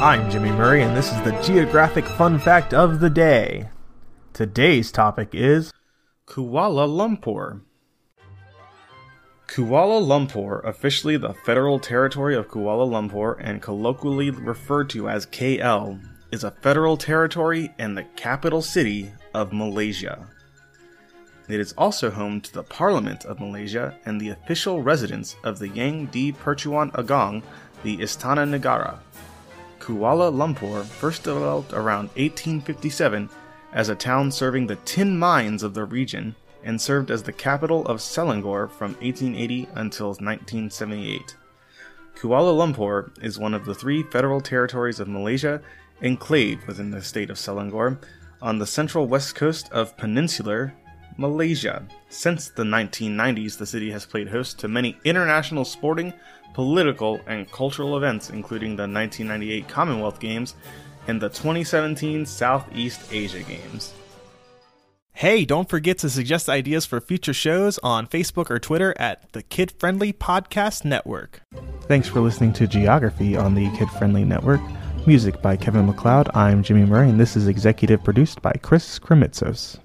I'm Jimmy Murray, and this is the Geographic Fun Fact of the Day. Today's topic is Kuala Lumpur. Kuala Lumpur, officially the Federal Territory of Kuala Lumpur and colloquially referred to as KL, is a federal territory and the capital city of Malaysia. It is also home to the Parliament of Malaysia and the official residence of the Yang di Pertuan Agong, the Istana Negara. Kuala Lumpur first developed around 1857 as a town serving the tin mines of the region and served as the capital of Selangor from 1880 until 1978. Kuala Lumpur is one of the three federal territories of Malaysia enclaved within the state of Selangor on the central west coast of peninsular Malaysia. Since the 1990s, the city has played host to many international sporting, political, and cultural events, including the 1998 Commonwealth Games and the 2017 Southeast Asia Games. Hey, don't forget to suggest ideas for future shows on Facebook or Twitter at the Kid Friendly Podcast Network. Thanks for listening to Geography on the Kid Friendly Network. Music by Kevin MacLeod. I'm Jimmy Murray, and this is executive produced by Chris Krimitsos.